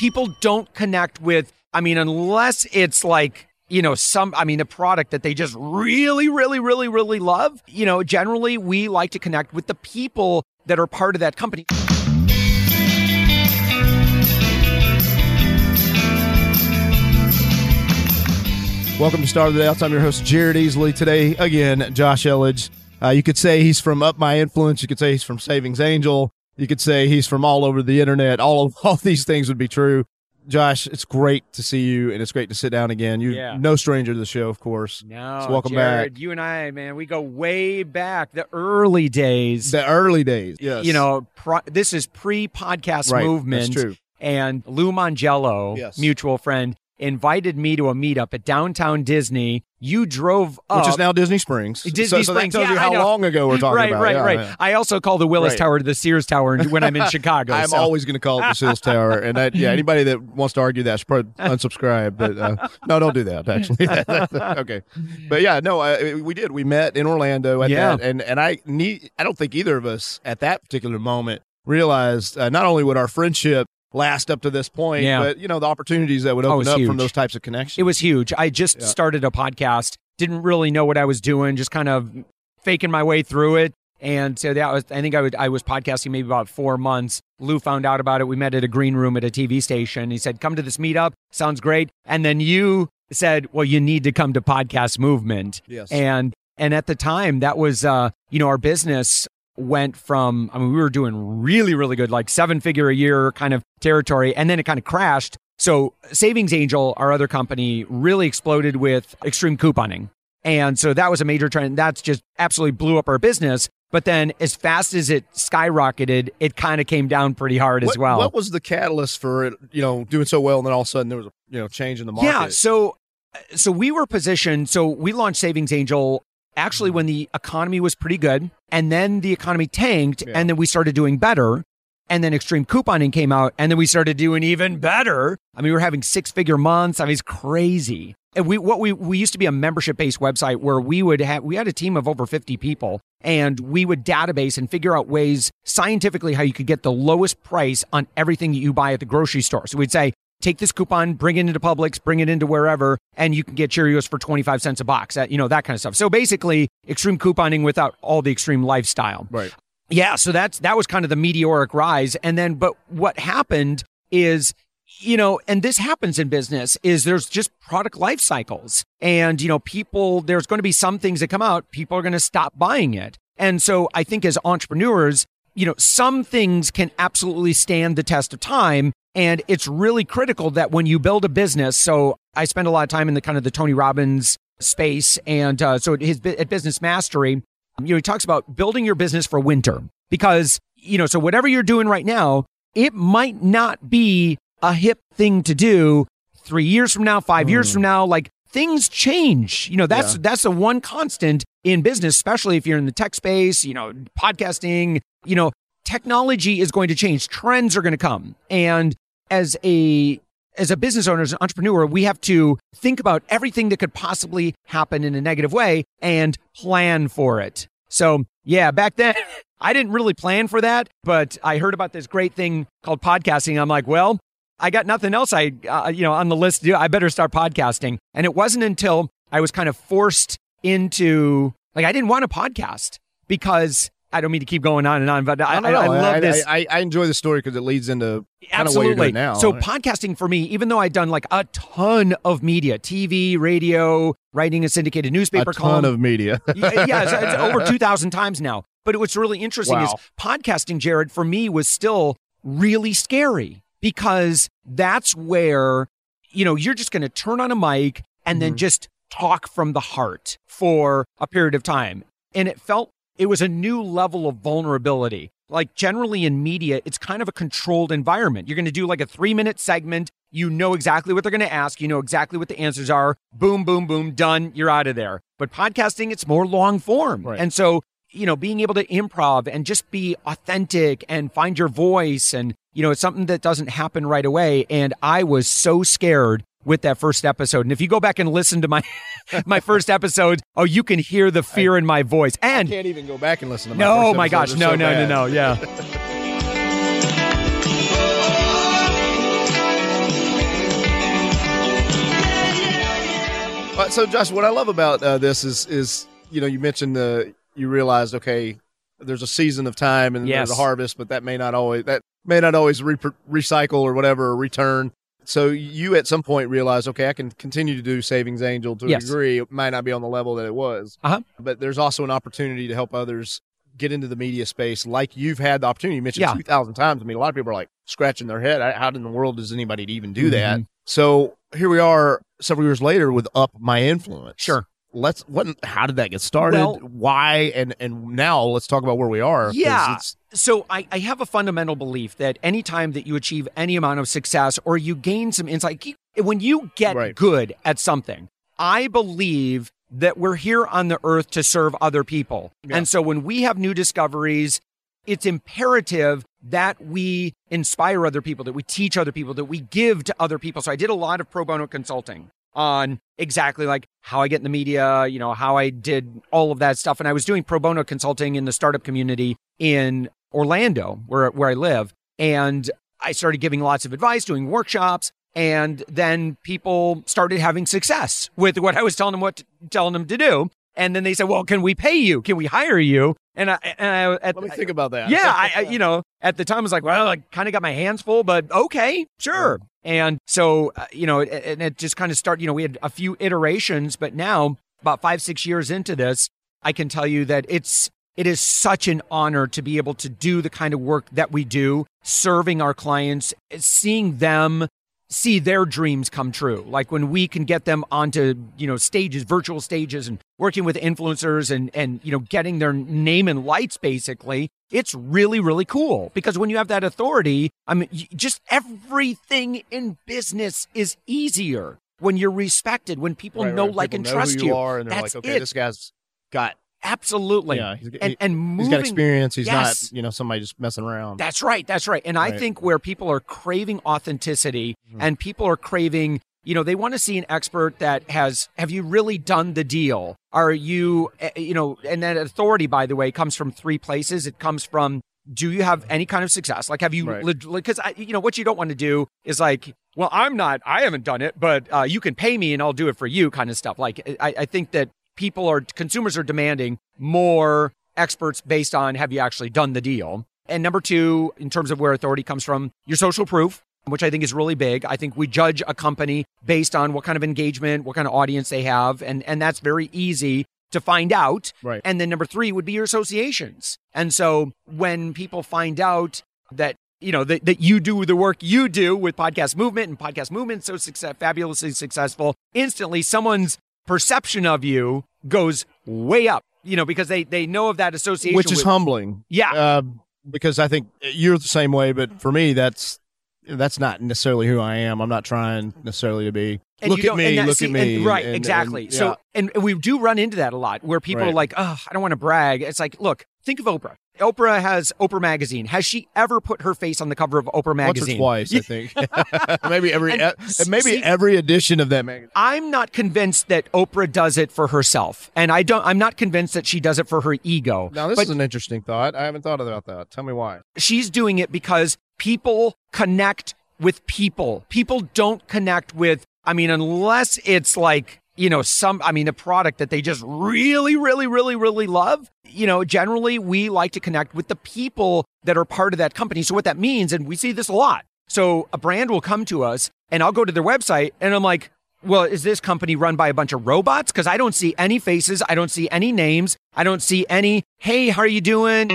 people don't connect with, I mean, unless it's like, you know, some, I mean, a product that they just really, really, really, really love. You know, generally we like to connect with the people that are part of that company. Welcome to Star of the Day. I'm your host, Jared Easley. Today, again, Josh Elledge. Uh, you could say he's from Up My Influence. You could say he's from Savings Angel. You could say he's from all over the internet. All of all these things would be true. Josh, it's great to see you, and it's great to sit down again. You're Yeah. no stranger to the show, of course. No, So welcome Jared, back. You and I, man, we go way back, the early days. The early days, yes. You know, pro- this is pre-podcast Right, movement. that's true. And Lou Mongello, Yes. mutual friend, invited me to a meetup at downtown Disney. You drove up. which is now Disney Springs. Disney so, so Springs. that tells Yeah, you how long ago we're talking right, about. Right, Yeah, right, yeah. I also call the Willis Right. Tower the Sears Tower when I'm in Chicago. I'm so. always going to call it the Sears Tower, and that, yeah, anybody that wants to argue that should probably unsubscribe. But uh, no, don't do that. Actually, okay. But yeah, no, I, we did. We met in Orlando at Yeah. that, and and I need. I don't think either of us at that particular moment realized uh, not only would our friendship last up to this point, Yeah. but you know the opportunities that would Oh, open it's up huge. from those types of connections. It was huge. I just Yeah. started a podcast, didn't really know what I was doing, just kind of faking my way through it. And so that was, I think I, would, I was podcasting maybe about four months. Lou found out about it. We met at a green room at a TV station. He said, Come to this meetup. Sounds great. And then you said, Well, you need to come to Podcast Movement. Yes. And and at the time, that was, uh, you know, our business went from, I mean, we were doing really, really good, like seven figure a year kind of territory. And then it kind of crashed. So Savings Angel, our other company, really exploded with extreme couponing. And so that was a major trend. That's just absolutely blew up our business. But then as fast as it skyrocketed, it kind of came down pretty hard what, as well. What was the catalyst for it? You know, doing so well, and then all of a sudden there was a you know change in the market. Yeah. So, uh, so we were positioned. So we launched Savings Angel actually when the economy was pretty good, and then the economy tanked, Yeah. and then we started doing better. And then extreme couponing came out, and then we started doing even better. I mean, we were having six figure months. I mean, it's crazy. And we what we we used to be a membership based website where we would have we had a team of over 50 people and we would database and figure out ways scientifically how you could get the lowest price on everything that you buy at the grocery store. So we'd say take this coupon, bring it into Publix, bring it into wherever, and you can get Cheerios for 25 cents a box. That, you know, that kind of stuff. So basically extreme couponing without all the extreme lifestyle. right. Yeah, so that's that was kind of the meteoric rise. And then but what happened is you know, and this happens in business is there's just product life cycles. And you know, people there's going to be some things that come out, people are going to stop buying it. And so I think as entrepreneurs, you know, some things can absolutely stand the test of time and it's really critical that when you build a business, so I spend a lot of time in the kind of the Tony Robbins space and uh, so at his at Business Mastery, you know, he talks about building your business for winter because, you know, so whatever you're doing right now, it might not be a hip thing to do three years from now, five years from now. Like things change. You know, that's, Yeah. that's the one constant in business, especially if you're in the tech space, you know, podcasting, you know, technology is going to change. Trends are going to come. And as a, as a business owner, as an entrepreneur, we have to think about everything that could possibly happen in a negative way and plan for it. So, yeah, back then, I didn't really plan for that, but I heard about this great thing called podcasting. I'm like, well, I got nothing else I, uh, you know, on the list to do. I better start podcasting. And it wasn't until I was kind of forced into, like, I didn't want a podcast because I don't mean to keep going on and on, but I, No, I, no, I love this. I, I enjoy the story because it leads into kind what you're Absolutely. doing now. So podcasting for me, even though I'd done like a ton of media, TV, radio, writing a syndicated newspaper, a newspaper ton column. of media. yeah, yeah, it's, it's over 2,000 times now. But what's really interesting is podcasting, Jared, for me was still really scary because that's where, you know, you're just going to turn on a mic and Mm-hmm. then just talk from the heart for a period of time. And it felt it was a new level of vulnerability. Like generally in media, it's kind of a controlled environment. You're going to do like a three minute segment. You know exactly what they're going to ask. You know exactly what the answers are. Boom, boom, boom, done. You're out of there. But podcasting, it's more long form. Right. And so, you know, being able to improv and just be authentic and find your voice and, you know, it's something that doesn't happen right away. And I was so scared with that first episode. And if you go back and listen to my my first episode, oh, you can hear the fear I, in my voice. And I can't even go back and listen to my no, oh my gosh, no, so no, no, no, yeah. Uh, so, Josh, what I love about uh, this is is you know you mentioned the you realized okay there's a season of time and yes. there's a harvest, but that may not always that may not always re- recycle or whatever or return. So you at some point realized, okay, I can continue to do Savings Angel to a degree. It might not be on the level that it was, Uh-huh. but there's also an opportunity to help others get into the media space, like you've had the opportunity. You mentioned Yeah. two thousand times. I mean, a lot of people are like scratching their head. How in the world does anybody even do that? Mhm. So here we are, several years later, with Up My Influence. Sure. Let's. What? How did that get started? Well- Why? And and now let's talk about where we are Yeah. it's- So I, I have a fundamental belief that anytime that you achieve any amount of success or you gain some insight, when you get Right. good at something, I believe that we're here on the earth to serve other people. Yeah. And so when we have new discoveries, it's imperative that we inspire other people, that we teach other people, that we give to other people. So I did a lot of pro bono consulting on exactly like how I get in the media, you know, how I did all of that stuff. And I was doing pro bono consulting in the startup community in Orlando, where where I live. And I started giving lots of advice, doing workshops, and then people started having success with what I was telling them what to, telling them to do. And then they said, "Well, can we pay you? Can we hire you?" And I and I at, let me think about that. yeah, I, I you know at the time I was like, well, I kind of got my hands full, but okay, sure. And so uh, you know, and it just kind of started. You know, we had a few iterations, but now about five six years into this, I can tell you that it's it is such an honor to be able to do the kind of work that we do, serving our clients, seeing them see their dreams come true. Like when we can get them onto, you know, stages, virtual stages and working with influencers and and you know, getting their name in lights basically. It's really really cool because when you have that authority, I mean just everything in business is easier when you're respected, when people Right, know, right. like People and trust who you, are, and they're That's like, okay, it. this guy's got Absolutely. yeah, he's, and and has got experience. He's Yes. not you know somebody just messing around. That's right. That's right. And I think where people are craving authenticity Mhm. and people are craving, you know, they want to see an expert that has, have you really done the deal? Are you, eh, you know, and that authority, by the way, comes from three places. It comes from, do you have any kind of success? Like, have you, Right. because, I you know, what you don't want to do is like, well, I'm not, I haven't done it, but uh, you can pay me and I'll do it for you kind of stuff. Like, I, I think that people are, consumers are demanding more experts based on have you actually done the deal? And number two, in terms of where authority comes from, your social proof, which I think is really big. I think we judge a company based on what kind of engagement, what kind of audience they have, and and that's very easy to find out. Right. And then number three would be your associations. And so when people find out that you know that, that you do the work you do with podcast movement and podcast movement so success, fabulously successful, instantly someone's perception of you goes way up. You know because they they know of that association, which is with- humbling. yeah. uh, because I think you're the same way. But for me, that's that's not necessarily who I am. I'm not trying necessarily to be. And look at me. and that- Look see, at me. and- right, and- exactly. and, So, yeah. and we do run into that a lot where people are like, oh, I don't want to brag. It's like, look, think of Oprah. Oprah has Oprah Magazine. Has she ever put her face on the cover of Oprah once or Magazine? twice, I think. maybe every And uh, maybe see- every edition of that magazine. I'm not convinced that Oprah does it for herself. And I don't, I'm not convinced that she does it for her ego. Now this but is an interesting thought. I haven't thought about that. Tell me why. she's doing it because people connect with people. People don't connect with, I mean, unless it's like, you know, some, I mean, a product that they just really, really, really, really love. You know, generally we like to connect with the people that are part of that company. So what that means, and we see this a lot. So a brand will come to us and I'll go to their website and I'm like, well, is this company run by a bunch of robots? Because I don't see any faces. I don't see any names. I don't see any, hey, how are you doing?